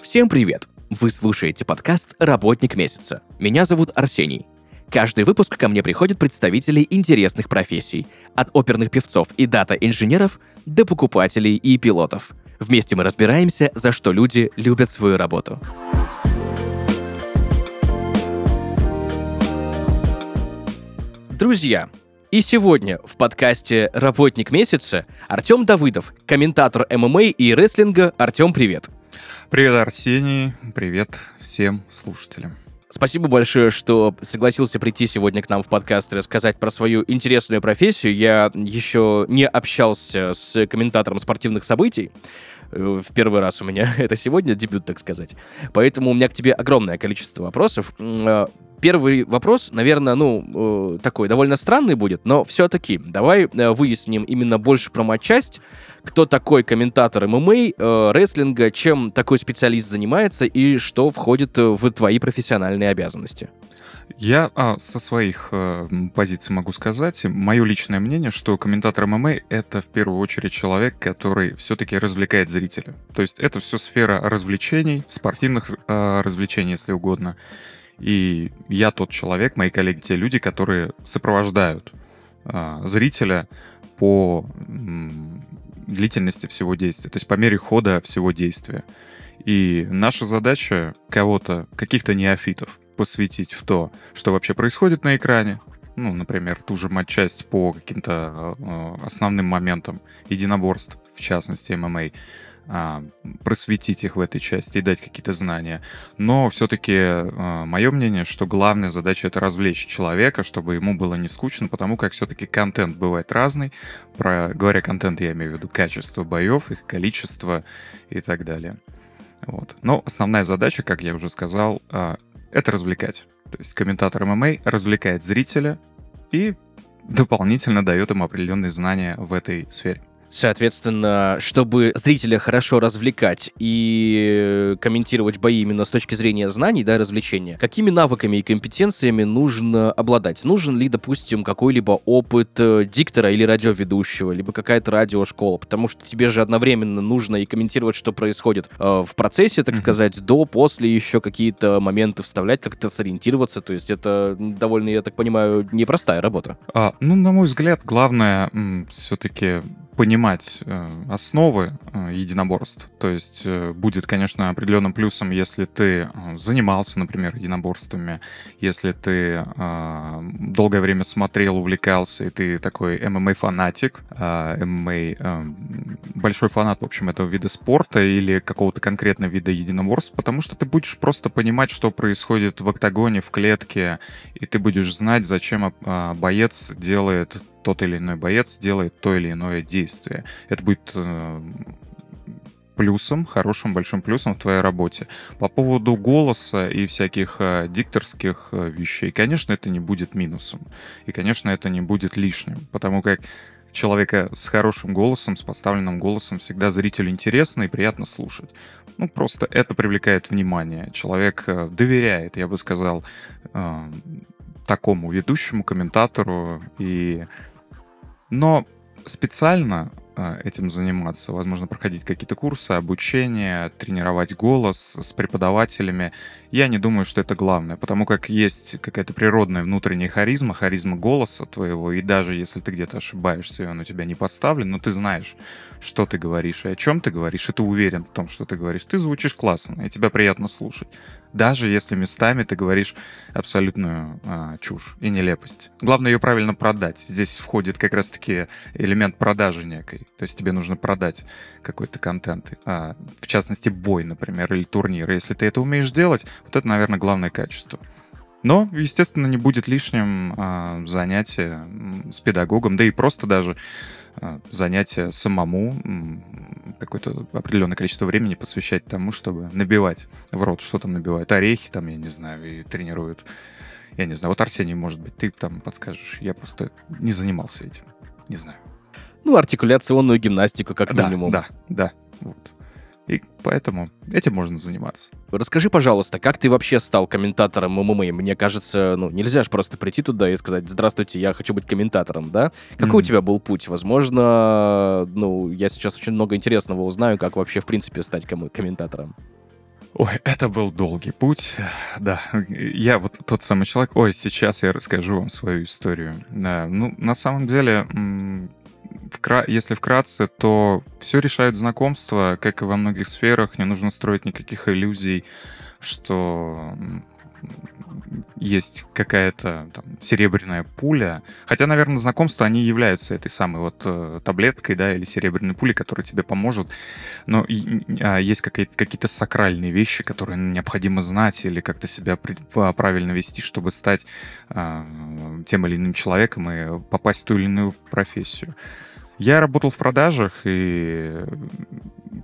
Всем привет! Вы слушаете подкаст «Работник месяца». Меня зовут Арсений. Каждый выпуск ко мне приходят представители интересных профессий, от оперных певцов и дата-инженеров до покупателей и пилотов. Вместе мы разбираемся, за что люди любят свою работу. Друзья, и сегодня в подкасте «Работник месяца» Артем Давыдов, комментатор ММА и рестлинга. Артем, привет! Привет, Арсений. Привет всем слушателям. Спасибо большое, что согласился прийти сегодня к нам в подкаст и рассказать про свою интересную профессию. Я еще не общался с комментатором спортивных событий. В первый раз у меня это сегодня дебют, так сказать. Поэтому у меня к тебе огромное количество вопросов. Э, Первый вопрос, наверное, ну, э, такой довольно странный будет, но все-таки давай э, выясним именно больше про матчасть. Кто такой комментатор ММА, э, рестлинга, чем такой специалист занимается и что входит в твои профессиональные обязанности? Я а, со своих э, позиций могу сказать, мое личное мнение, что комментатор ММА — это в первую очередь человек, который все-таки развлекает зрителя. То есть это все сфера развлечений, спортивных э, развлечений, если угодно. И я тот человек, мои коллеги, те люди, которые сопровождают э, зрителя по м, длительности всего действия, то есть по мере хода всего действия. И наша задача кого-то, каких-то неофитов, посвятить в то, что вообще происходит на экране. Ну, например, ту же матчасть по каким-то э, основным моментам единоборств, в частности ММА, а, просветить их в этой части и дать какие-то знания. Но все-таки мое мнение, что главная задача это развлечь человека, чтобы ему было не скучно, потому как все-таки контент бывает разный. Про, говоря контент, я имею в виду качество боев, их количество и так далее. Вот. Но основная задача, как я уже сказал, а, это развлекать. То есть комментатор ММА развлекает зрителя и дополнительно дает ему определенные знания в этой сфере. Соответственно, чтобы зрителя хорошо развлекать и комментировать бои именно с точки зрения знаний, да, развлечения, какими навыками и компетенциями нужно обладать? Нужен ли, допустим, какой-либо опыт э, диктора или радиоведущего, либо какая-то радиошкола? Потому что тебе же одновременно нужно и комментировать, что происходит э, в процессе, так Мгм. сказать, до, после еще какие-то моменты вставлять, как-то сориентироваться. То есть это довольно, я так понимаю, непростая работа. А, ну, на мой взгляд, главное все-таки понимать э, основы э, единоборств. То есть э, будет, конечно, определенным плюсом, если ты занимался, например, единоборствами, если ты долгое время смотрел, увлекался, и ты такой ММА-фанатик, ММА большой фанат, в общем, этого вида спорта или какого-то конкретного вида единоборств, потому что ты будешь просто понимать, что происходит в октагоне, в клетке, и ты будешь знать, зачем а, боец делает, тот или иной боец делает то или иное действие. Это будет э, плюсом, хорошим большим плюсом в твоей работе. По поводу голоса и всяких э, дикторских э, вещей, конечно, это не будет минусом. И, конечно, это не будет лишним, потому как человека с хорошим голосом, с поставленным голосом всегда зрителю интересно и приятно слушать. Ну, просто это привлекает внимание. Человек доверяет, я бы сказал, такому ведущему, комментатору. И... Но специально э, этим заниматься, возможно, проходить какие-то курсы, обучение, тренировать голос с преподавателями, я не думаю, что это главное, потому как есть какая-то природная внутренняя харизма, харизма голоса твоего, и даже если ты где-то ошибаешься, и он у тебя не поставлен, но ты знаешь, что ты говоришь и о чем ты говоришь, и ты уверен в том, что ты говоришь, ты звучишь классно, и тебя приятно слушать. Даже если местами ты говоришь абсолютную а, чушь и нелепость. Главное ее правильно продать. Здесь входит как раз-таки элемент продажи некой. То есть тебе нужно продать какой-то контент. А, в частности, бой, например, или турнир. Если ты это умеешь делать, вот это, наверное, главное качество. Но, естественно, не будет лишним а, занятие с педагогом, да и просто даже занятие самому, какое-то определенное количество времени посвящать тому, чтобы набивать в рот, что там набивают, орехи там, я не знаю, и тренируют. Я не знаю, вот Арсений, может быть, ты там подскажешь. Я просто не занимался этим. Не знаю. Ну, артикуляционную гимнастику, как Да, минимум. да, да. Вот. И поэтому этим можно заниматься. Расскажи, пожалуйста, как ты вообще стал комментатором ММА? Мне кажется, ну, нельзя же просто прийти туда и сказать, здравствуйте, я хочу быть комментатором, да? Какой mm-hmm. у тебя был путь? Возможно, ну, я сейчас очень много интересного узнаю, как вообще, в принципе, стать ком- комментатором. Ой, это был долгий путь, да. Я вот тот самый человек. Ой, сейчас я расскажу вам свою историю. Да, ну, на самом деле, вкра... если вкратце, то все решают знакомства, как и во многих сферах. Не нужно строить никаких иллюзий, что есть какая-то серебряная пуля. Хотя, наверное, знакомства, они являются этой самой вот э, таблеткой, да, или серебряной пулей, которая тебе поможет. Но и, а, есть какие-то сакральные вещи, которые необходимо знать или как-то себя при, правильно вести, чтобы стать э, тем или иным человеком и попасть в ту или иную профессию. Я работал в продажах и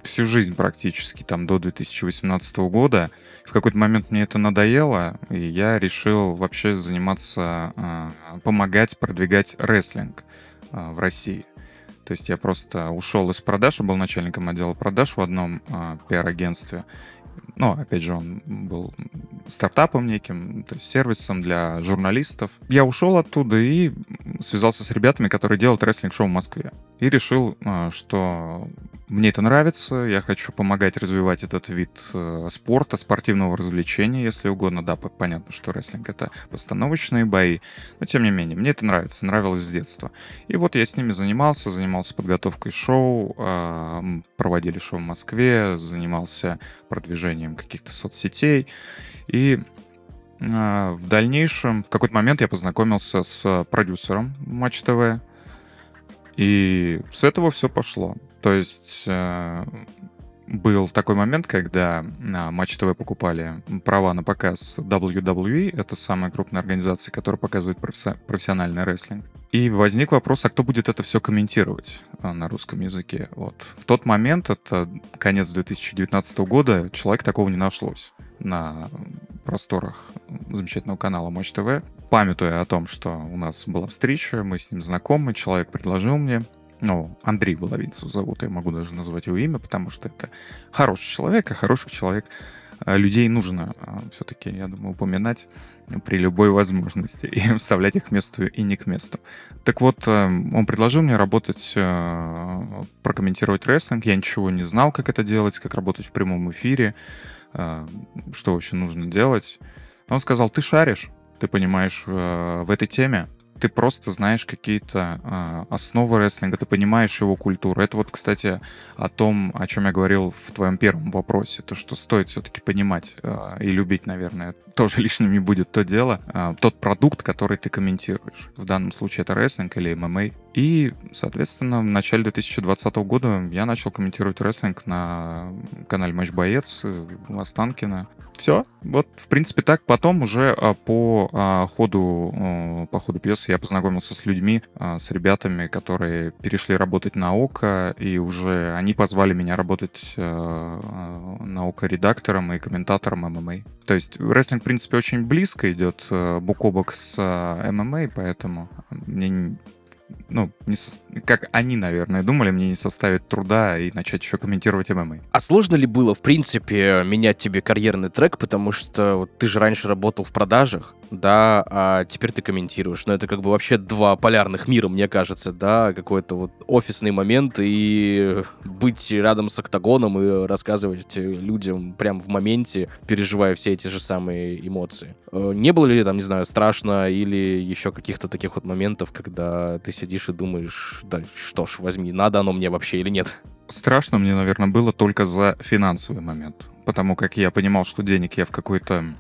всю жизнь практически, там, до 2018 года. В какой-то момент мне это надоело, и я решил вообще заниматься, а, помогать продвигать рестлинг а, в России. То есть я просто ушел из продаж, был начальником отдела продаж в одном а, пиар-агентстве. Ну, опять же, он был стартапом неким, то есть сервисом для журналистов. Я ушел оттуда и связался с ребятами, которые делают рестлинг-шоу в Москве. И решил, а, что мне это нравится, я хочу помогать развивать этот вид э, спорта, спортивного развлечения, если угодно. Да, понятно, что рестлинг — это постановочные бои, но тем не менее, мне это нравится, нравилось с детства. И вот я с ними занимался, занимался подготовкой шоу, а, проводили шоу в Москве, занимался продвижением каких-то соцсетей. И а, в дальнейшем, в какой-то момент я познакомился с продюсером Матч ТВ, и с этого все пошло. То есть э, был такой момент, когда на Матч ТВ покупали права на показ WWE, это самая крупная организация, которая показывает профессиональный рестлинг. И возник вопрос, а кто будет это все комментировать э, на русском языке? Вот. В тот момент, это конец 2019 года, человек такого не нашлось на просторах замечательного канала Матч ТВ. Памятуя о том, что у нас была встреча, мы с ним знакомы, человек предложил мне ну, Андрей Воловинцев зовут, я могу даже назвать его имя, потому что это хороший человек, а хороший человек э, людей нужно э, все-таки, я думаю, упоминать при любой возможности и вставлять их к месту и не к месту. Так вот, э, он предложил мне работать, прокомментировать рестлинг. Я ничего не знал, как это делать, как работать в прямом эфире, что вообще нужно делать. Он сказал, ты шаришь, ты понимаешь в этой теме, ты просто знаешь какие-то э, основы рестлинга, ты понимаешь его культуру. Это вот, кстати, о том, о чем я говорил в твоем первом вопросе, то, что стоит все-таки понимать э, и любить, наверное, тоже лишним не будет то дело, э, тот продукт, который ты комментируешь. В данном случае это рестлинг или ММА. И, соответственно, в начале 2020 года я начал комментировать рестлинг на канале Матч Боец у Останкина. Все, вот, в принципе, так. Потом уже по ходу, по ходу пьесы я познакомился с людьми, а, с ребятами, которые перешли работать на ОКО, и уже они позвали меня работать а, а, на ОКО редактором и комментатором ММА. То есть рестлинг, в принципе, очень близко идет бок о бок с ММА, поэтому мне ну, не со... как они, наверное, думали, мне не составит труда и начать еще комментировать ММА. А сложно ли было, в принципе, менять тебе карьерный трек, потому что вот, ты же раньше работал в продажах, да, а теперь ты комментируешь. Но это как бы вообще два полярных мира, мне кажется, да, какой-то вот офисный момент и быть рядом с октагоном и рассказывать людям прям в моменте, переживая все эти же самые эмоции. Э, не было ли там, не знаю, страшно или еще каких-то таких вот моментов, когда ты сидишь и думаешь, да что ж, возьми, надо оно мне вообще или нет? Страшно мне, наверное, было только за финансовый момент. Потому как я понимал, что денег я в какое-то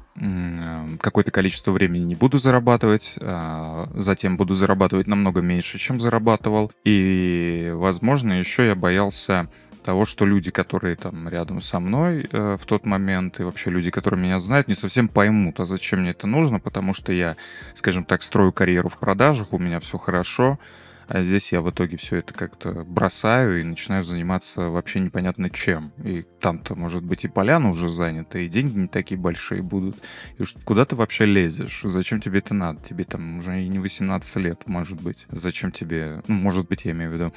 какое-то количество времени не буду зарабатывать, а затем буду зарабатывать намного меньше, чем зарабатывал. И, возможно, еще я боялся того, что люди, которые там рядом со мной э, в тот момент, и вообще люди, которые меня знают, не совсем поймут, а зачем мне это нужно, потому что я, скажем так, строю карьеру в продажах, у меня все хорошо, а здесь я в итоге все это как-то бросаю и начинаю заниматься вообще непонятно чем. И там-то, может быть, и поляна уже занята, и деньги не такие большие будут. И уж куда ты вообще лезешь? Зачем тебе это надо? Тебе там уже и не 18 лет, может быть. Зачем тебе... Ну, может быть, я имею в виду...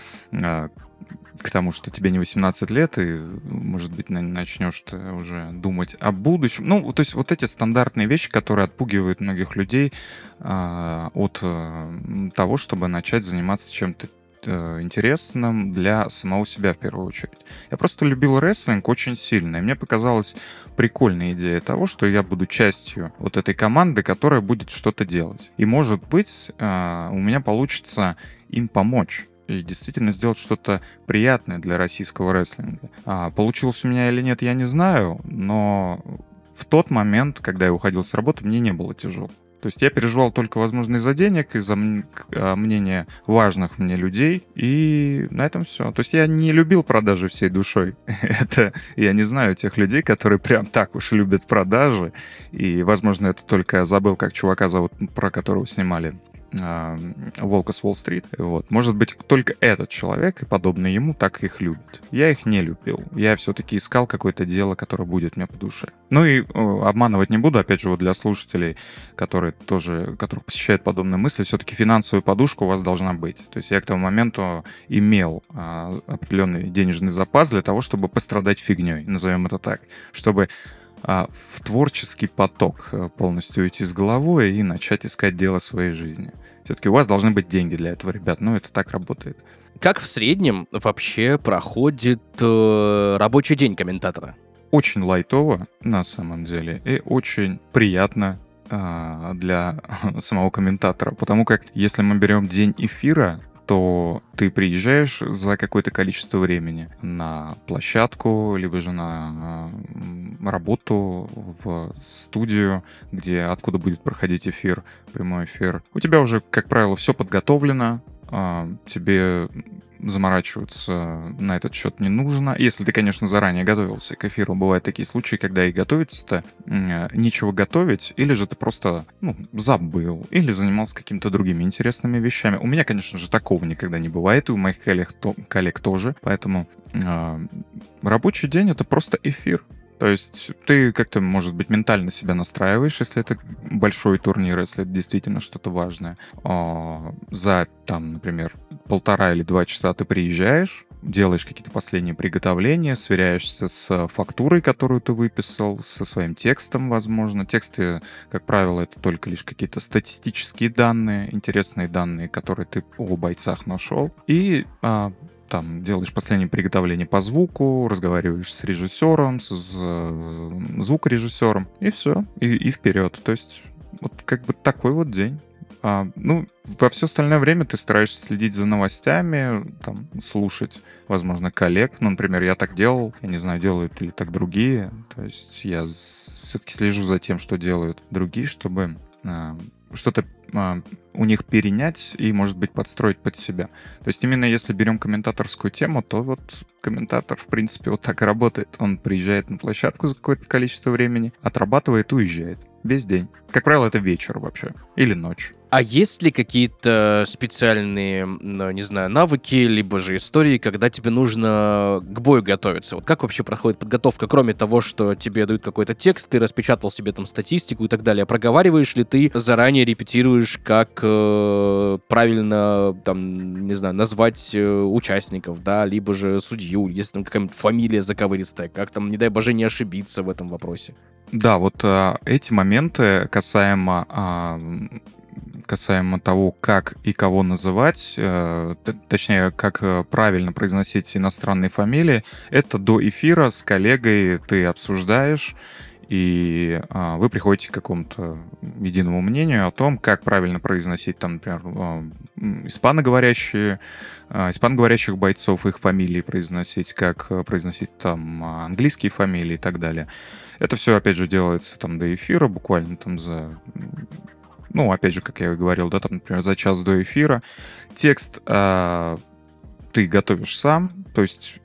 К тому, что тебе не 18 лет, и, может быть, начнешь ты уже думать о будущем. Ну, то есть вот эти стандартные вещи, которые отпугивают многих людей а, от а, того, чтобы начать заниматься чем-то э, интересным для самого себя в первую очередь. Я просто любил рестлинг очень сильно, и мне показалась прикольная идея того, что я буду частью вот этой команды, которая будет что-то делать. И может быть э, у меня получится им помочь и действительно сделать что-то приятное для российского рестлинга. А, получилось у меня или нет, я не знаю, но в тот момент, когда я уходил с работы, мне не было тяжело. То есть я переживал только, возможно, из-за денег, из-за а, мнения важных мне людей, и на этом все. То есть я не любил продажи всей душой. это я не знаю тех людей, которые прям так уж любят продажи, и, возможно, это только я забыл, как чувака зовут, про которого снимали э, Волка с Уолл-стрит. Вот. Может быть, только этот человек и подобные ему так их любит. Я их не любил. Я все-таки искал какое-то дело, которое будет мне по душе. Ну и э, обманывать не буду, опять же, вот для слушателей, которые тоже, которых посещают подобные мысли, все-таки финансовая подушка у вас должна быть. То есть я к тому моменту имел э, определенный денежный запас для того, чтобы пострадать фигней, назовем это так, чтобы а, в творческий поток э, полностью уйти с головой и начать искать дело своей жизни. Все-таки у вас должны быть деньги для этого, ребят. Ну, это так работает. Как в среднем вообще проходит э, рабочий день комментатора? Очень лайтово, на самом деле, и очень приятно э, для самого комментатора. Потому как если мы берем день эфира, то ты приезжаешь за какое-то количество времени на площадку, либо же на работу в студию, где откуда будет проходить эфир, прямой эфир. У тебя уже, как правило, все подготовлено, тебе заморачиваться на этот счет не нужно. Если ты, конечно, заранее готовился к эфиру, бывают такие случаи, когда и готовиться-то нечего готовить, или же ты просто ну, забыл, или занимался какими-то другими интересными вещами. У меня, конечно же, такого никогда не бывает, и у моих коллег, то, коллег тоже, поэтому э, рабочий день — это просто эфир. То есть ты как-то, может быть, ментально себя настраиваешь, если это большой турнир, если это действительно что-то важное. За, там, например, полтора или два часа ты приезжаешь, делаешь какие-то последние приготовления, сверяешься с фактурой, которую ты выписал, со своим текстом, возможно. Тексты, как правило, это только лишь какие-то статистические данные, интересные данные, которые ты о бойцах нашел. И а, там делаешь последнее приготовление по звуку, разговариваешь с режиссером, с, с звукорежиссером, и все, и, и вперед. То есть вот как бы такой вот день. А, ну, во все остальное время ты стараешься следить за новостями, там, слушать, возможно, коллег. Ну, например, я так делал, я не знаю, делают ли так другие. То есть я все-таки слежу за тем, что делают другие, чтобы а, что-то а, у них перенять и, может быть, подстроить под себя. То есть именно если берем комментаторскую тему, то вот комментатор, в принципе, вот так и работает. Он приезжает на площадку за какое-то количество времени, отрабатывает и уезжает. Весь день. Как правило, это вечер вообще. Или ночь. А есть ли какие-то специальные, ну, не знаю, навыки, либо же истории, когда тебе нужно к бою готовиться? Вот как вообще проходит подготовка, кроме того, что тебе дают какой-то текст, ты распечатал себе там статистику и так далее. Проговариваешь ли ты заранее, репетируешь, как э, правильно, там, не знаю, назвать э, участников, да, либо же судью, если там какая-нибудь фамилия заковыристая, как там, не дай боже, не ошибиться в этом вопросе? Да, вот э, эти моменты касаемо э, касаемо того, как и кого называть, э, точнее, как э, правильно произносить иностранные фамилии, это до эфира с коллегой ты обсуждаешь, и а, вы приходите к какому-то единому мнению о том, как правильно произносить, там, например, испаноговорящие, испаноговорящих бойцов, их фамилии произносить, как произносить там английские фамилии и так далее. Это все, опять же, делается там до эфира, буквально там за ну, опять же, как я и говорил, да, там, например, за час до эфира. Текст э, ты готовишь сам, то есть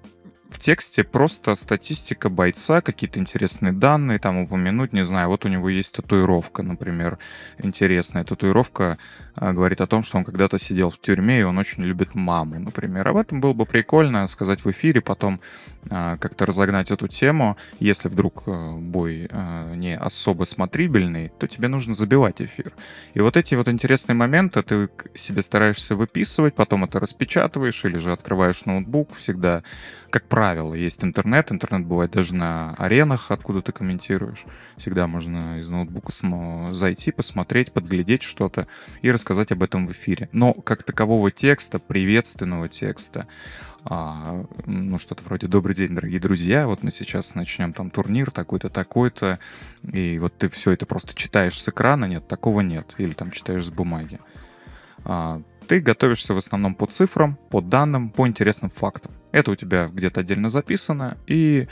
в тексте просто статистика бойца, какие-то интересные данные, там упомянуть, не знаю, вот у него есть татуировка, например, интересная. Татуировка а, говорит о том, что он когда-то сидел в тюрьме, и он очень любит маму, например. Об этом было бы прикольно сказать в эфире, потом а, как-то разогнать эту тему. Если вдруг а, бой а, не особо смотрибельный, то тебе нужно забивать эфир. И вот эти вот интересные моменты ты себе стараешься выписывать, потом это распечатываешь или же открываешь ноутбук. Всегда, как правило, есть интернет. Интернет бывает даже на аренах, откуда ты комментируешь. Всегда можно из ноутбука зайти, посмотреть, подглядеть что-то и рассказать об этом в эфире. Но как такового текста, приветственного текста, а, ну, что-то вроде «Добрый день, дорогие друзья, вот мы сейчас начнем там турнир такой-то, такой-то», и вот ты все это просто читаешь с экрана, нет, такого нет, или там читаешь с бумаги. А, ты готовишься в основном по цифрам, по данным, по интересным фактам. Это у тебя где-то отдельно записано, и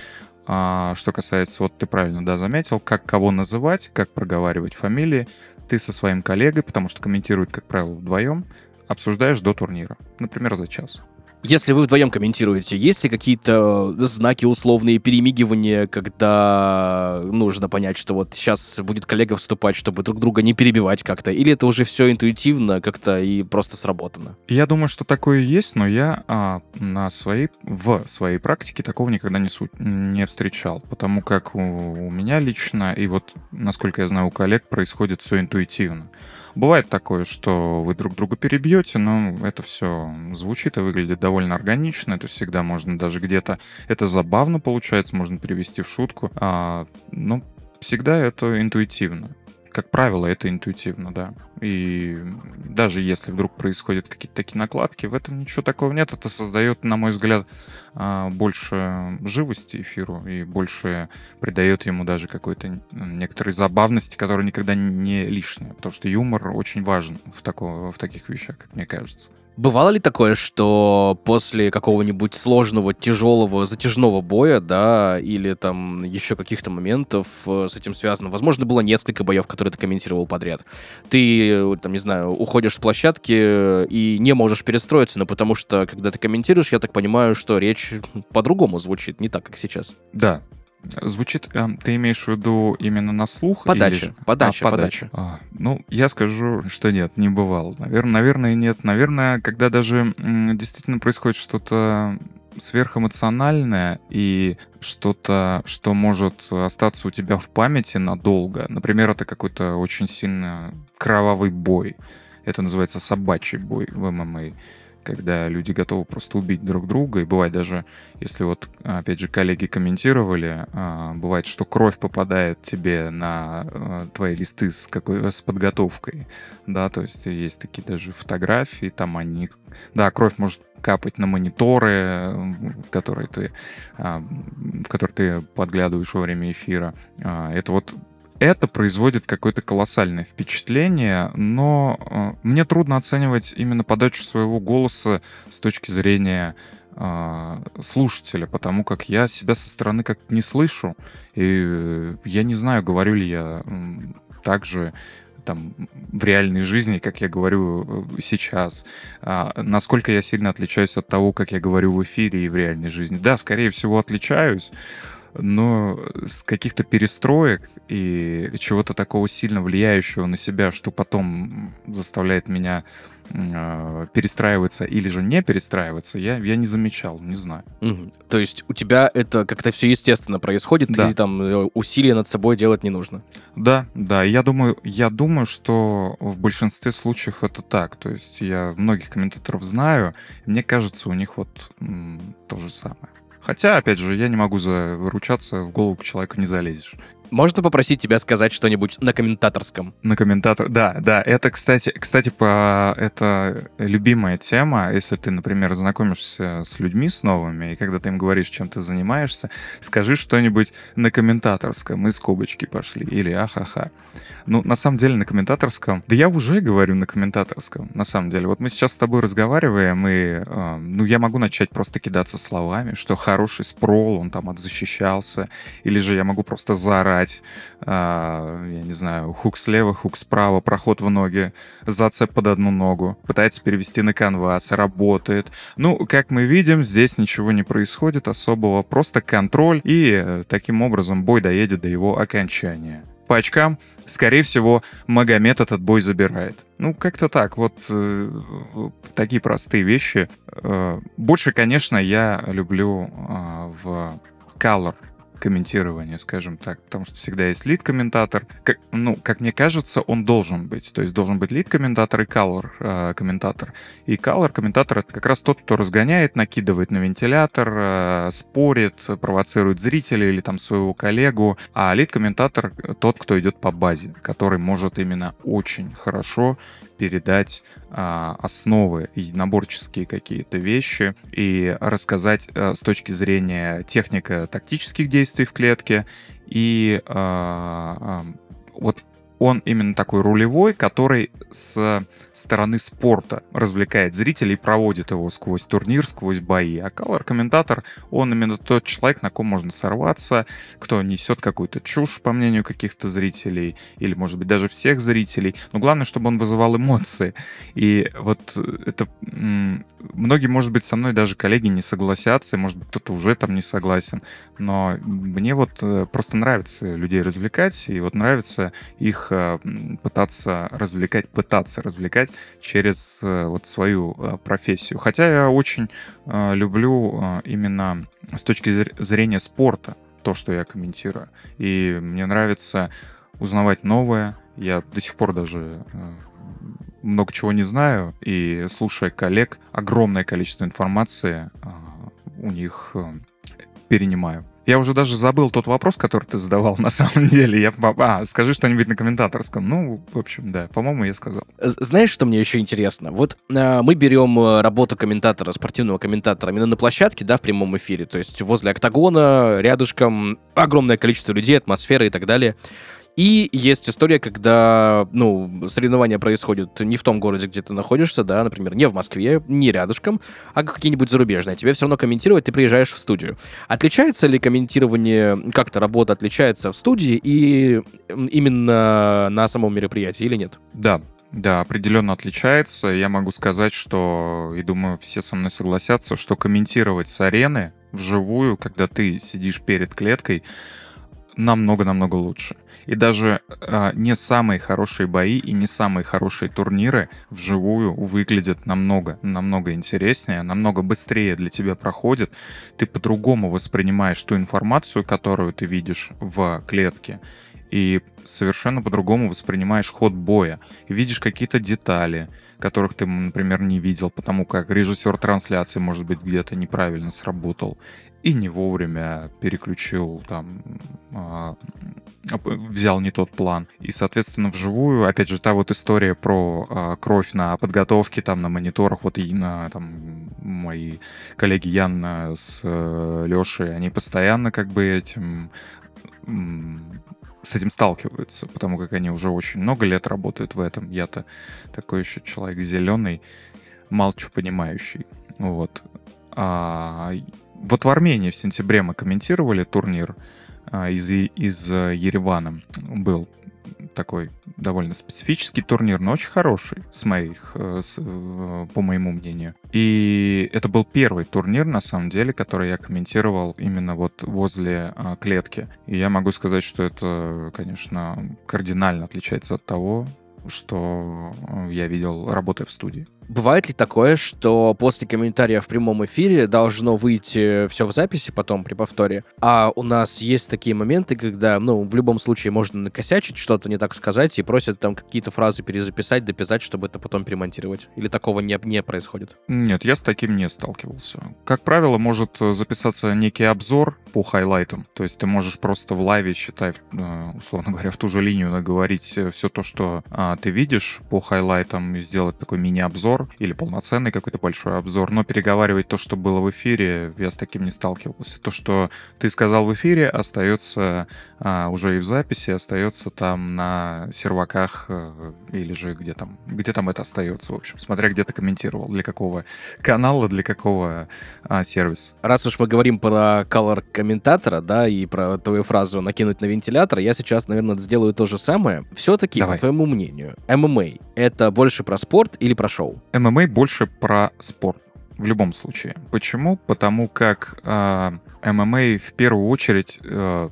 а, что касается, вот ты правильно, да, заметил, как кого называть, как проговаривать фамилии, ты со своим коллегой, потому что комментируют, как правило, вдвоем, обсуждаешь до турнира, например, за час. Если вы вдвоем комментируете, есть ли какие-то знаки условные перемигивания, когда нужно понять, что вот сейчас будет коллега вступать, чтобы друг друга не перебивать как-то? Или это уже все интуитивно как-то и просто сработано? Я думаю, что такое есть, но я а, на своей, в своей практике такого никогда не, не встречал, потому как у, у меня лично, и вот, насколько я знаю, у коллег происходит все интуитивно. Бывает такое, что вы друг друга перебьете, но это все звучит и выглядит довольно органично. Это всегда можно даже где-то... Это забавно получается, можно перевести в шутку. А, но всегда это интуитивно. Как правило, это интуитивно, да. И даже если вдруг происходят какие-то такие накладки, в этом ничего такого нет. Это создает, на мой взгляд, а, больше живости эфиру и больше придает ему даже какой-то некоторой забавности, которая никогда не лишняя. Потому что юмор очень важен в, такого, в таких вещах, как мне кажется. Бывало ли такое, что после какого-нибудь сложного, тяжелого, затяжного боя, да, или там еще каких-то моментов э, с этим связано, возможно, было несколько боев, которые ты комментировал подряд, ты, там, не знаю, уходишь с площадки э, и не можешь перестроиться, но потому что, когда ты комментируешь, я так понимаю, что речь по-другому звучит, не так, как сейчас. Да. Звучит, э, ты имеешь в виду именно на слух? Подача, или подача, А, подача. А, ну, я скажу, что нет, не бывало. Наверное, наверное, нет. Наверное, когда даже м, действительно происходит что-то сверхэмоциональное и что-то, что может остаться у тебя в памяти надолго. Например, это какой-то очень сильно кровавый бой. Это называется собачий бой в ММА когда люди готовы просто убить друг друга. И бывает даже, если вот, опять же, коллеги комментировали, а, бывает, что кровь попадает тебе на а, твои листы с, какой, с подготовкой, да, то есть есть такие даже фотографии, там они... Да, кровь может капать на мониторы, которые ты, а, в которые ты подглядываешь во время эфира. А, Это вот это производит какое-то колоссальное впечатление, но э, мне трудно оценивать именно подачу своего голоса с точки зрения э, слушателя, потому как я себя со стороны как не слышу, и э, я не знаю, говорю ли я так же там в реальной жизни, как я говорю э, сейчас, А, насколько я сильно отличаюсь от того, как я говорю в эфире и в реальной жизни. Да, скорее всего, отличаюсь, но с каких-то перестроек и чего-то такого сильно влияющего на себя, что потом заставляет меня э, перестраиваться или же не перестраиваться, я, я не замечал, не знаю. Мгм. То есть у тебя это как-то все естественно происходит, Да. и там э, усилия над собой делать не нужно. Да, да, я думаю, я думаю, что в большинстве случаев это так. То есть я многих комментаторов знаю, мне кажется, у них вот м, то же самое. Хотя, опять же, я не могу за- выручаться, в голову человеку не залезешь. Можно попросить тебя сказать что-нибудь на комментаторском? На комментатор. Да, да, это, кстати, кстати, по это любимая тема. Если ты, например, знакомишься с людьми с новыми, и когда ты им говоришь, чем ты занимаешься, скажи что-нибудь на комментаторском, и скобочки пошли, или ахаха. Ну, на самом деле, на комментаторском... Да я уже говорю на комментаторском, на самом деле. Вот мы сейчас с тобой разговариваем, и, э, ну, я могу начать просто кидаться словами, что хороший спрол, он там отзащищался, или же я могу просто заорать подобрать, а, я не знаю, хук слева, хук справа, проход в ноги, зацеп под одну ногу, пытается перевести на канвас, работает. Ну, как мы видим, здесь ничего не происходит особого, просто контроль, и э, таким образом бой доедет до его окончания по очкам, скорее всего, Магомед этот бой забирает. Ну, как-то так, вот э, такие простые вещи. Э, больше, конечно, я люблю э, в Color комментирования, скажем так, потому что всегда есть лид-комментатор. Как, ну, как мне кажется, он должен быть. То есть должен быть лид-комментатор и color-комментатор. Э, и color-комментатор — это как раз тот, кто разгоняет, накидывает на вентилятор, э, спорит, провоцирует зрителей или там своего коллегу. А лид-комментатор — тот, кто идет по базе, который может именно очень хорошо передать а, основы и наборческие какие-то вещи и рассказать а, с точки зрения технико-тактических действий в клетке. И а, а, вот он именно такой рулевой, который с стороны спорта развлекает зрителей и проводит его сквозь турнир, сквозь бои. А колор-комментатор, он именно тот человек, на ком можно сорваться, кто несет какую-то чушь, по мнению каких-то зрителей, или, может быть, даже всех зрителей. Но главное, чтобы он вызывал эмоции. И вот это... Многие, может быть, со мной даже коллеги не согласятся, может быть, кто-то уже там не согласен, но мне вот э, просто нравится людей развлекать, и вот нравится их Э, пытаться развлекать, пытаться развлекать через э, вот свою э, профессию. Хотя я очень люблю именно с точки зрения спорта то, что я комментирую. И мне нравится узнавать новое. Я до сих пор даже много чего не знаю, и слушая коллег, огромное количество информации у них перенимаю. Я уже даже забыл тот вопрос, который ты задавал на самом деле. Я, а, скажи что-нибудь на комментаторском. Ну, в общем, да, по-моему, я сказал. Знаешь, что мне еще интересно? Вот э, мы берем э, работу комментатора, спортивного комментатора именно на площадке, да, в прямом эфире, то есть возле октагона, рядышком огромное количество людей, атмосфера и так далее. И есть история, когда, ну, соревнования происходят не в том городе, где ты находишься, да, например, не в Москве, не рядышком, а какие-нибудь зарубежные. Тебе все равно комментировать, ты приезжаешь в студию. Отличается ли комментирование, как-то работа отличается в студии и именно на самом мероприятии или нет? Да, да, определенно отличается. Я могу сказать, что, и думаю, все со мной согласятся, что комментировать с арены вживую, когда ты сидишь перед клеткой, намного-намного лучше. И даже э, не самые хорошие бои и не самые хорошие турниры вживую выглядят намного, намного интереснее, намного быстрее для тебя проходят. Ты по-другому воспринимаешь ту информацию, которую ты видишь в клетке, и совершенно по-другому воспринимаешь ход боя. Видишь какие-то детали, которых ты, например, не видел, потому как режиссер трансляции, может быть, где-то неправильно сработал и не вовремя переключил там а, взял не тот план. И, соответственно, вживую, опять же, та вот история про а, кровь на подготовке, там, на мониторах, вот и на, там, мои коллеги Ян с э, Лешей, они постоянно как бы этим с этим сталкиваются, потому как они уже очень много лет работают в этом. Я-то такой еще человек зеленый, молчу понимающий. Вот. А, вот в Армении в сентябре мы комментировали турнир а, из, из э, Еревана. Был такой довольно специфический турнир, но очень хороший, с моих, э, с, э, по моему мнению. И это был первый турнир, на самом деле, который я комментировал именно вот возле а, клетки. И я могу сказать, что это, конечно, кардинально отличается от того, что я видел, работая в студии. Бывает ли такое, что после комментария в прямом эфире должно выйти все в записи потом при повторе, а у нас есть такие моменты, когда, ну, в любом случае можно накосячить, что-то не так сказать, и просят там какие-то фразы перезаписать, дописать, чтобы это потом перемонтировать? Или такого не, не происходит? Нет, я с таким не сталкивался. Как правило, может записаться некий обзор по хайлайтам, то есть ты можешь просто в лайве, считай, э, условно говоря, в ту же линию наговорить все то, что а, ты видишь по хайлайтам, и сделать такой мини-обзор, обзор или полноценный какой-то большой обзор, но переговаривать то, что было в эфире, я с таким не сталкивался. То, что ты сказал в эфире, остается а, уже и в записи, остается там на серваках э, или же где там, где там это остается, в общем, смотря где ты комментировал, для какого канала, для какого а, сервиса. Раз уж мы говорим про color комментатора, да, и про твою фразу накинуть на вентилятор, я сейчас, наверное, сделаю то же самое. Все-таки, по твоему мнению, ММА — это больше про спорт или про шоу? ММА больше про спорт. В любом случае. Почему? Потому как э, ММА в первую очередь э,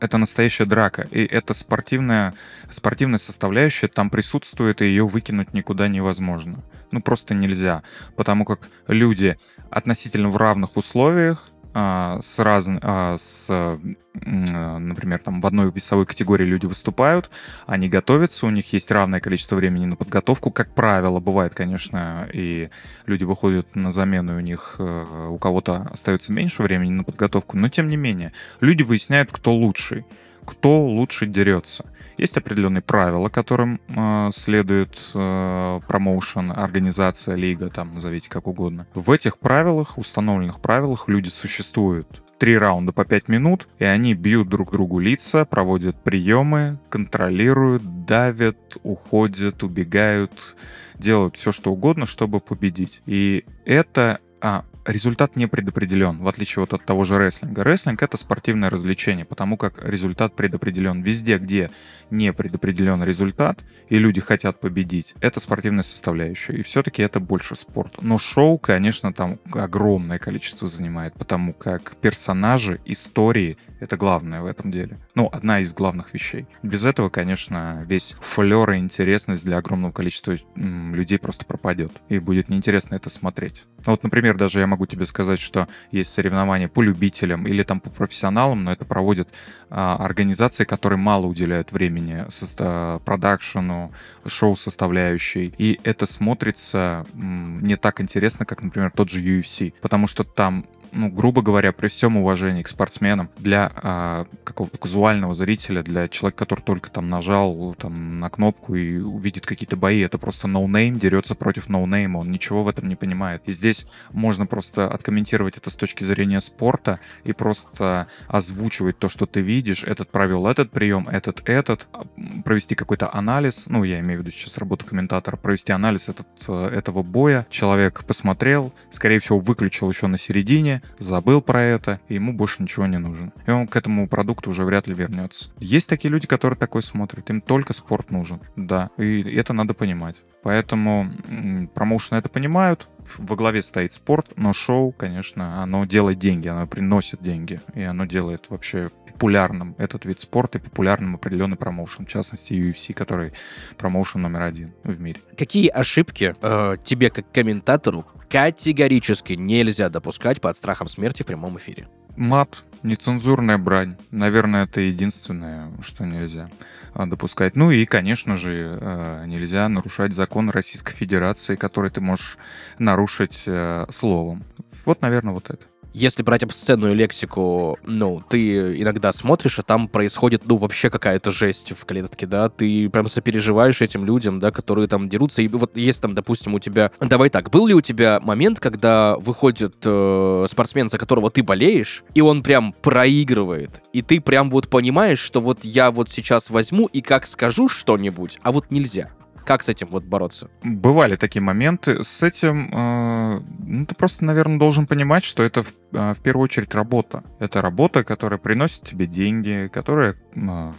это настоящая драка, и это спортивная, спортивная составляющая там присутствует, и ее выкинуть никуда невозможно. Ну, просто нельзя, потому как люди относительно в равных условиях, с разным, а, с, например, там в одной весовой категории люди выступают, они готовятся, у них есть равное количество времени на подготовку, как правило, бывает, конечно, и люди выходят на замену, и у них э, у кого-то остается меньше времени на подготовку, но тем не менее, люди выясняют, кто лучший, кто лучше дерется. Есть определенные правила, которым э, следует э, промоушен, организация, лига, там, назовите как угодно. В этих правилах, установленных правилах, люди существуют три раунда по пять минут, и они бьют друг другу лица, проводят приемы, контролируют, давят, уходят, убегают, делают все, что угодно, чтобы победить. И это а, результат не предопределен, в отличие вот от того же рестлинга. Рестлинг — это спортивное развлечение, потому как результат предопределен. Везде, где не предопределен результат, и люди хотят победить, это спортивная составляющая. И все-таки это больше спорт. Но шоу, конечно, там огромное количество занимает, потому как персонажи, истории — это главное в этом деле. Ну, одна из главных вещей. Без этого, конечно, весь флер и интересность для огромного количества людей просто пропадет. И будет неинтересно это смотреть. Вот, например, даже я могу тебе сказать, что есть соревнования по любителям или там по профессионалам, но это проводят а, организации, которые мало уделяют времени со, продакшену, шоу-составляющей. И это смотрится не так интересно, как, например, тот же UFC. Потому что там ну, грубо говоря, при всем уважении к спортсменам, для а, какого-то казуального зрителя, для человека, который только там нажал там, на кнопку и увидит какие-то бои, это просто ноунейм дерется против ноунейма, он ничего в этом не понимает. И здесь можно просто откомментировать это с точки зрения спорта и просто озвучивать то, что ты видишь, этот провел этот прием, этот этот, провести какой-то анализ, ну, я имею в виду сейчас работу комментатора, провести анализ этот, э, этого боя, человек посмотрел, скорее всего, выключил еще на середине, забыл про это, и ему больше ничего не нужен. И он к этому продукту уже вряд ли вернется. Есть такие люди, которые такой смотрят, им только спорт нужен, да, и это надо понимать. Поэтому промоушены это понимают, во главе стоит спорт, но шоу, конечно, оно делает деньги, оно приносит деньги, и оно делает вообще популярным этот вид спорта и популярным определенный промоушен, в частности UFC, который промоушен номер один в мире. Какие ошибки э, тебе как комментатору категорически нельзя допускать под страхом смерти в прямом эфире? Мат, нецензурная брань. Наверное, это единственное, что нельзя а, допускать. Ну и, конечно же, э, нельзя нарушать закон Российской Федерации, который ты можешь нарушить э, словом. Вот, наверное, вот это если брать обсценную лексику, ну, ты иногда смотришь, а там происходит, ну, вообще какая-то жесть в клетке, да, ты прям сопереживаешь этим людям, да, которые там дерутся, и вот есть там, допустим, у тебя... Давай так, был ли у тебя момент, когда выходит э, спортсмен, за которого ты болеешь, и он прям проигрывает, и ты прям вот понимаешь, что вот я вот сейчас возьму и как скажу что-нибудь, а вот нельзя. Как с этим вот бороться? Бывали такие моменты. С этим, э, ну, ты просто, наверное, должен понимать, что это в, э, в первую очередь работа. Это работа, которая приносит тебе деньги, которая э,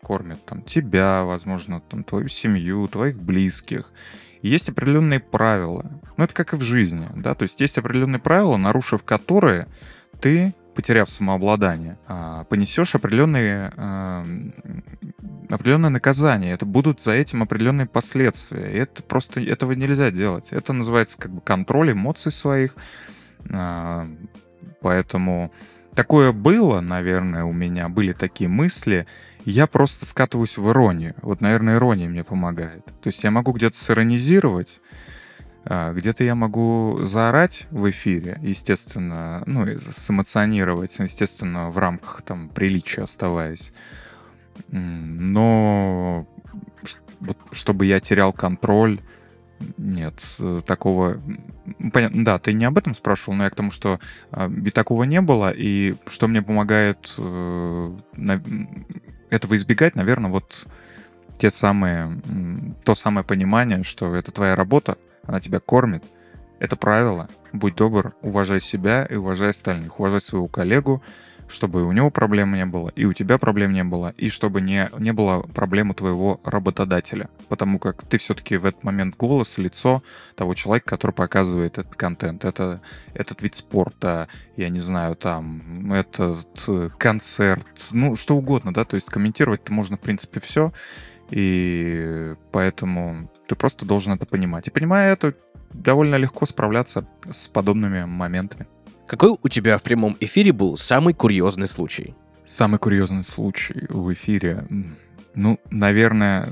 кормит там тебя, возможно, там твою семью, твоих близких. есть определенные правила. Ну, это как и в жизни, да, то есть есть определенные правила, нарушив которые ты потеряв самообладание, а, понесешь определенные, а, определенное наказание. Это будут за этим определенные последствия. И это просто этого нельзя делать. Это называется как бы контроль эмоций своих. А, поэтому такое было, наверное, у меня были такие мысли. Я просто скатываюсь в иронию. Вот, наверное, ирония мне помогает. То есть я могу где-то сиронизировать, где-то я могу заорать в эфире, естественно, ну, сэмоционировать, естественно, в рамках там приличия оставаясь. Но чтобы я терял контроль, нет, э, такого... Понятно, да, ты не об этом спрашивал, но я к тому, что э, такого не было, и что мне помогает э, этого избегать, наверное, вот те самые, то самое понимание, что это твоя работа, она тебя кормит, это правило. Будь добр, уважай себя и уважай остальных. Уважай своего коллегу, чтобы у него проблем не было, и у тебя проблем не было, и чтобы не, не было проблем у твоего работодателя. Потому как ты все-таки в этот момент голос, лицо того человека, который показывает этот контент. Это, этот вид спорта, я не знаю, там, этот концерт, ну, что угодно, да, то есть комментировать-то можно, в принципе, все, и поэтому ты просто должен это понимать. И понимая это, довольно легко справляться с подобными моментами. Какой у тебя в прямом эфире был самый курьезный случай? Самый курьезный случай в эфире. Ну, наверное,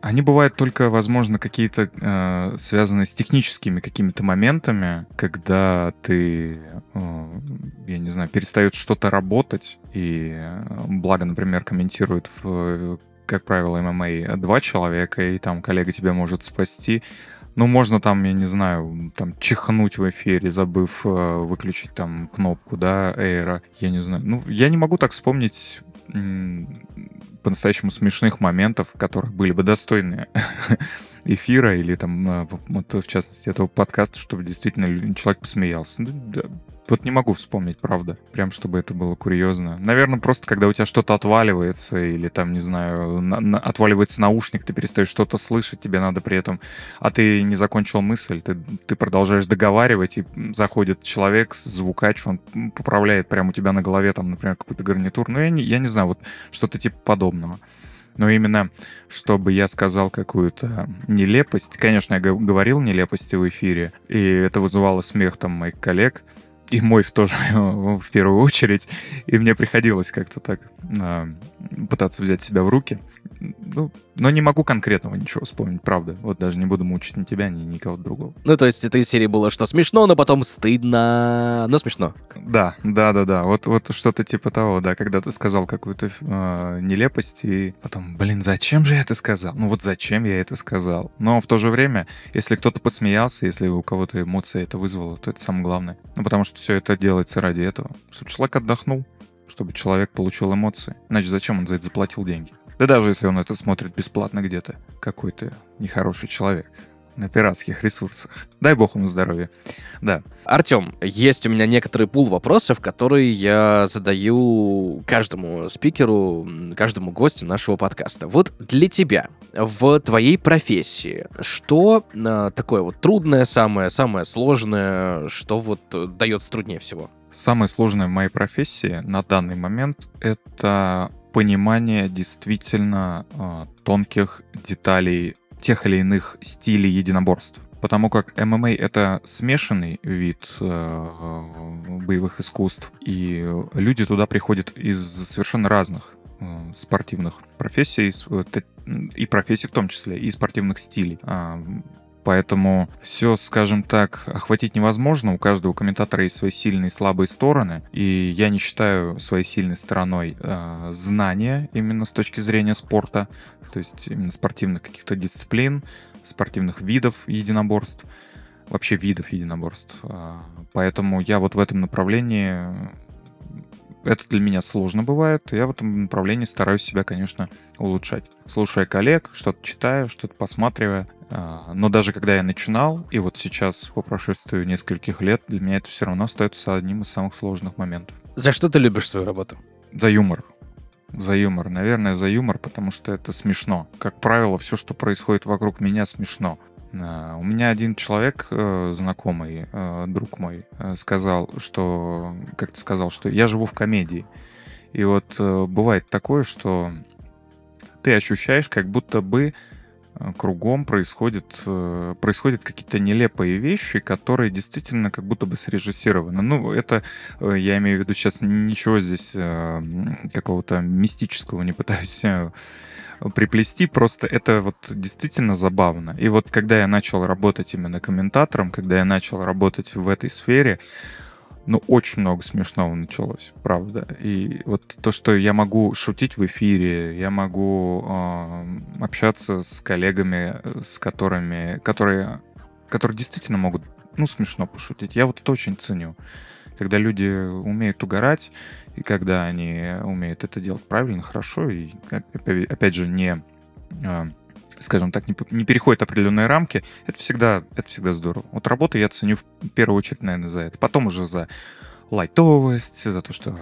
они бывают только, возможно, какие-то э, связанные с техническими какими-то моментами, когда ты, э, я не знаю, перестает что-то работать, и э, благо, например, комментирует в как правило, ММА два человека, и там коллега тебя может спасти. Ну, можно там, я не знаю, там чихнуть в эфире, забыв э, выключить там кнопку, да, эйра. Я не знаю. Ну, я не могу так вспомнить по-настоящему смешных моментов, которых были бы достойны эфира или там, э, вот, в частности, этого подкаста, чтобы действительно человек посмеялся. Ну, вот не могу вспомнить, правда. Прям, чтобы это было курьезно. Наверное, просто когда у тебя что-то отваливается, или там, не знаю, на, на, отваливается наушник, ты перестаешь что-то слышать, тебе надо при этом... А ты не закончил мысль, ты, ты продолжаешь договаривать, и заходит человек, звукач, он поправляет прямо у тебя на голове, там, например, какую-то гарнитуру. Ну, я не, я не знаю, вот что-то типа подобного. Но именно, чтобы я сказал какую-то нелепость. Конечно, я говорил нелепости в эфире, и это вызывало смех там моих коллег и мой в тоже в первую очередь. И мне приходилось как-то так э, пытаться взять себя в руки. Ну, но не могу конкретного ничего вспомнить, правда. Вот даже не буду мучить ни тебя, ни никого другого. Ну, то есть это из серии было, что смешно, но потом стыдно, но смешно. Да, да, да, да. Вот, вот что-то типа того, да, когда ты сказал какую-то э, нелепость, и потом, блин, зачем же я это сказал? Ну вот зачем я это сказал? Но в то же время, если кто-то посмеялся, если у кого-то эмоции это вызвало, то это самое главное. Ну, потому что все это делается ради этого, чтобы человек отдохнул, чтобы человек получил эмоции. Иначе зачем он за это заплатил деньги? Да даже если он это смотрит бесплатно где-то, какой-то нехороший человек на пиратских ресурсах. Дай бог ему здоровья. Да. Артем, есть у меня некоторый пул вопросов, которые я задаю каждому спикеру, каждому гостю нашего подкаста. Вот для тебя, в твоей профессии, что э, такое вот трудное, самое, самое сложное, что вот дается труднее всего? Самое сложное в моей профессии на данный момент — это понимание действительно э, тонких деталей тех или иных стилей единоборств. Потому как ММА — это смешанный вид э, боевых искусств, и люди туда приходят из совершенно разных э, спортивных профессий, и профессий в том числе, и спортивных стилей. Поэтому все, скажем так, охватить невозможно. У каждого комментатора есть свои сильные и слабые стороны. И я не считаю своей сильной стороной э, знания именно с точки зрения спорта, то есть именно спортивных каких-то дисциплин, спортивных видов единоборств, вообще видов единоборств. А, поэтому я вот в этом направлении это для меня сложно бывает. Я в этом направлении стараюсь себя, конечно, улучшать. Слушая коллег, что-то читаю, что-то посматривая. А, но даже когда я начинал, и вот сейчас по прошествию нескольких лет, для меня это все равно остается одним из самых сложных моментов. За что ты любишь свою работу? За юмор. За юмор. Наверное, за юмор, потому что это смешно. Как правило, все, что происходит вокруг меня, смешно. А, у меня один человек, э, знакомый, э, друг мой, э, сказал, что, как ты сказал, что я живу в комедии. И вот бывает такое, что ты ощущаешь, как будто бы кругом происходит, происходят какие-то нелепые вещи, которые действительно как будто бы срежиссированы. Ну, это, я имею в виду сейчас ничего здесь какого-то мистического не пытаюсь приплести, просто это вот действительно забавно. И вот когда я начал работать именно комментатором, когда я начал работать в этой сфере, ну, очень много смешного началось, правда. И вот то, что я могу шутить в эфире, я могу э, общаться с коллегами, с которыми, которые которые действительно могут, ну, смешно пошутить. Я вот это очень ценю. Когда люди умеют угорать, и когда они умеют это делать правильно, хорошо, и, опять же, не а, скажем так, не, не переходит определенные рамки, это всегда, это всегда здорово. Вот работу я ценю в первую очередь, наверное, за это. Потом уже за лайтовость, за то, что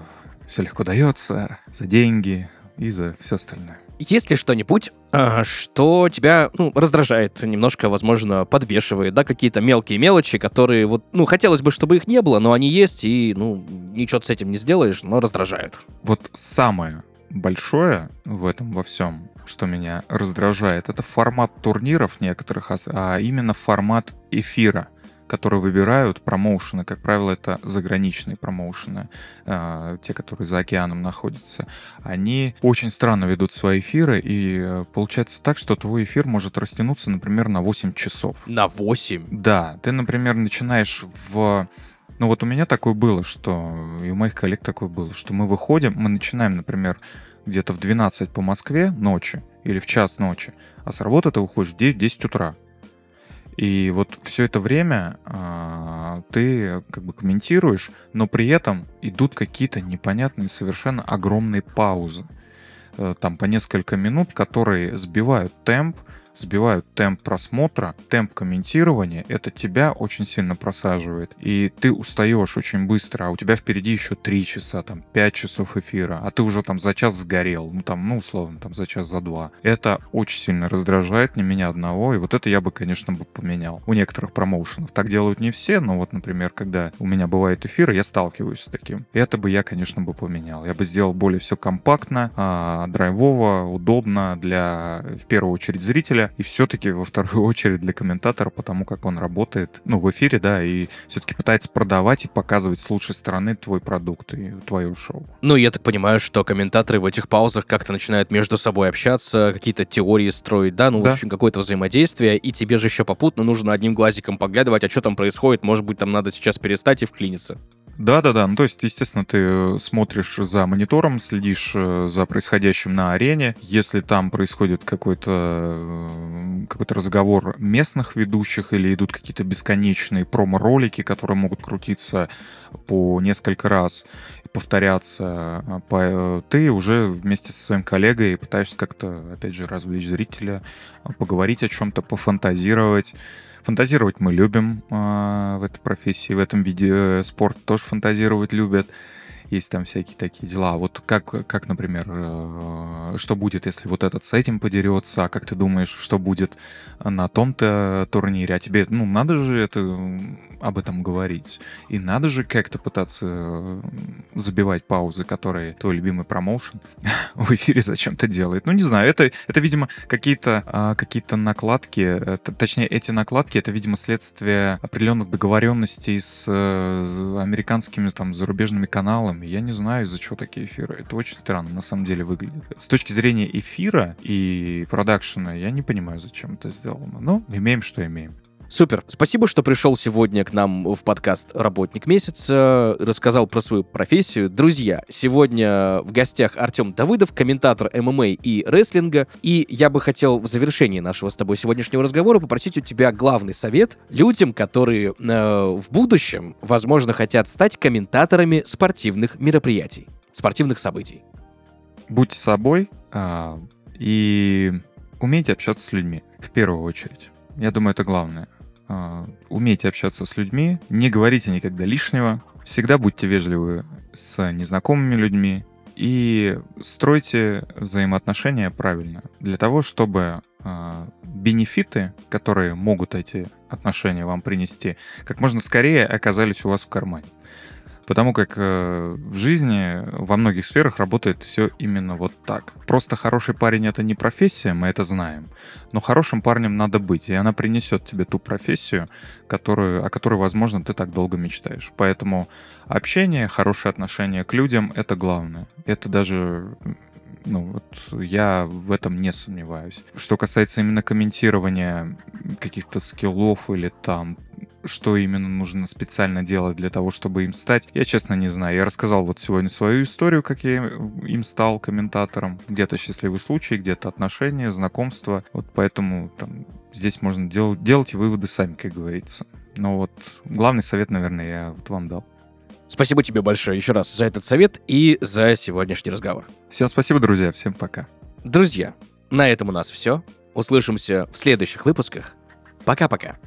все легко дается, за деньги и за все остальное. Есть ли что-нибудь, а, что тебя ну, раздражает, немножко, возможно, подбешивает, да, какие-то мелкие мелочи, которые вот, ну, хотелось бы, чтобы их не было, но они есть, и, ну, ничего с этим не сделаешь, но раздражают. Вот самое большое в этом во всем, что меня раздражает, это формат турниров некоторых, а именно формат эфира которые выбирают промоушены, как правило, это заграничные промоушены, э, те, которые за океаном находятся, они очень странно ведут свои эфиры, и э, получается так, что твой эфир может растянуться, например, на 8 часов. На 8? Да, ты, например, начинаешь в ну вот у меня такое было, что и у моих коллег такое было, что мы выходим, мы начинаем, например, где-то в 12 по Москве ночи или в час ночи, а с работы ты уходишь в 9-10 утра. И вот все это время а, ты как бы комментируешь, но при этом идут какие-то непонятные совершенно огромные паузы. Э, там по несколько минут, которые сбивают темп, сбивают темп просмотра, темп комментирования, это тебя очень сильно просаживает. И ты устаешь очень быстро, а у тебя впереди еще 3 часа, там 5 часов эфира, а ты уже там за час сгорел, ну там, ну условно, там за час, за два. Это очень сильно раздражает не меня одного, и вот это я бы, конечно, бы поменял. У некоторых промоушенов так делают не все, но вот, например, когда у меня бывают эфиры, я сталкиваюсь с таким. Это бы я, конечно, бы поменял. Я бы сделал более все компактно, а, драйвово, удобно для, в первую очередь, зрителя, и все-таки во вторую очередь для комментатора, потому как он работает, ну, в эфире, да, и все-таки пытается продавать и показывать с лучшей стороны твой продукт и твое шоу. Ну, я так понимаю, что комментаторы в этих паузах как-то начинают между собой общаться, какие-то теории строить, да, ну, да. в общем, какое-то взаимодействие, и тебе же еще попутно нужно одним глазиком поглядывать, а что там происходит, может быть, там надо сейчас перестать и вклиниться. Да-да-да, ну то есть, естественно, ты э, смотришь за монитором, следишь э, за происходящим на арене. Если там происходит какой-то э, какой-то разговор местных ведущих или идут какие-то бесконечные промо-ролики, которые могут крутиться по несколько раз, повторяться, ты уже вместе со своим коллегой пытаешься как-то, опять же, развлечь зрителя, поговорить о чем-то, пофантазировать. Фантазировать мы любим э, в этой профессии, в этом виде спорт тоже фантазировать любят есть там всякие такие дела. Вот как, как например, э, что будет, если вот этот с этим подерется, а как ты думаешь, что будет на том-то турнире, а тебе, ну, надо же это, об этом говорить. И надо же как-то пытаться забивать паузы, которые твой любимый промоушен в эфире зачем-то делает. Ну, не знаю, это, это видимо, какие-то а, какие накладки, это, точнее, эти накладки, это, видимо, следствие определенных договоренностей с э, американскими, там, зарубежными каналами, эфирами. Я не знаю, из-за чего такие эфиры. Это очень странно на самом деле выглядит. С точки зрения эфира и продакшена, я не понимаю, зачем это сделано. Но имеем, что имеем. Супер. Спасибо, что пришел сегодня к нам в подкаст «Работник месяца», рассказал про свою профессию. Друзья, сегодня в гостях Артем Давыдов, комментатор ММА и рестлинга. И я бы хотел в завершении нашего с тобой сегодняшнего разговора попросить у тебя главный совет людям, которые э, в будущем, возможно, хотят стать комментаторами спортивных мероприятий, спортивных событий. Будьте собой э, и умейте общаться с людьми в первую очередь. Я думаю, это главное. А, умейте общаться с людьми, не говорите никогда лишнего, всегда будьте вежливы с незнакомыми людьми и стройте взаимоотношения правильно, для того, чтобы а, бенефиты, которые могут эти отношения вам принести, как можно скорее оказались у вас в кармане. Потому как э, в жизни во многих сферах работает все именно вот так. Просто хороший парень это не профессия, мы это знаем. Но хорошим парнем надо быть, и она принесет тебе ту профессию, которую, о которой, возможно, ты так долго мечтаешь. Поэтому общение, хорошее отношение к людям — это главное. Это даже ну, вот я в этом не сомневаюсь. Что касается именно комментирования каких-то скиллов или там что именно нужно специально делать для того, чтобы им стать. Я, честно, не знаю. Я рассказал вот сегодня свою историю, как я им стал комментатором. Где-то счастливый случай, где-то отношения, знакомства. Вот поэтому там, здесь можно дел- делать выводы сами, как говорится. Но вот главный совет, наверное, я вот вам дал. Спасибо тебе большое еще раз за этот совет и за сегодняшний разговор. Всем спасибо, друзья. Всем пока. Друзья, на этом у нас все. Услышимся в следующих выпусках. Пока-пока.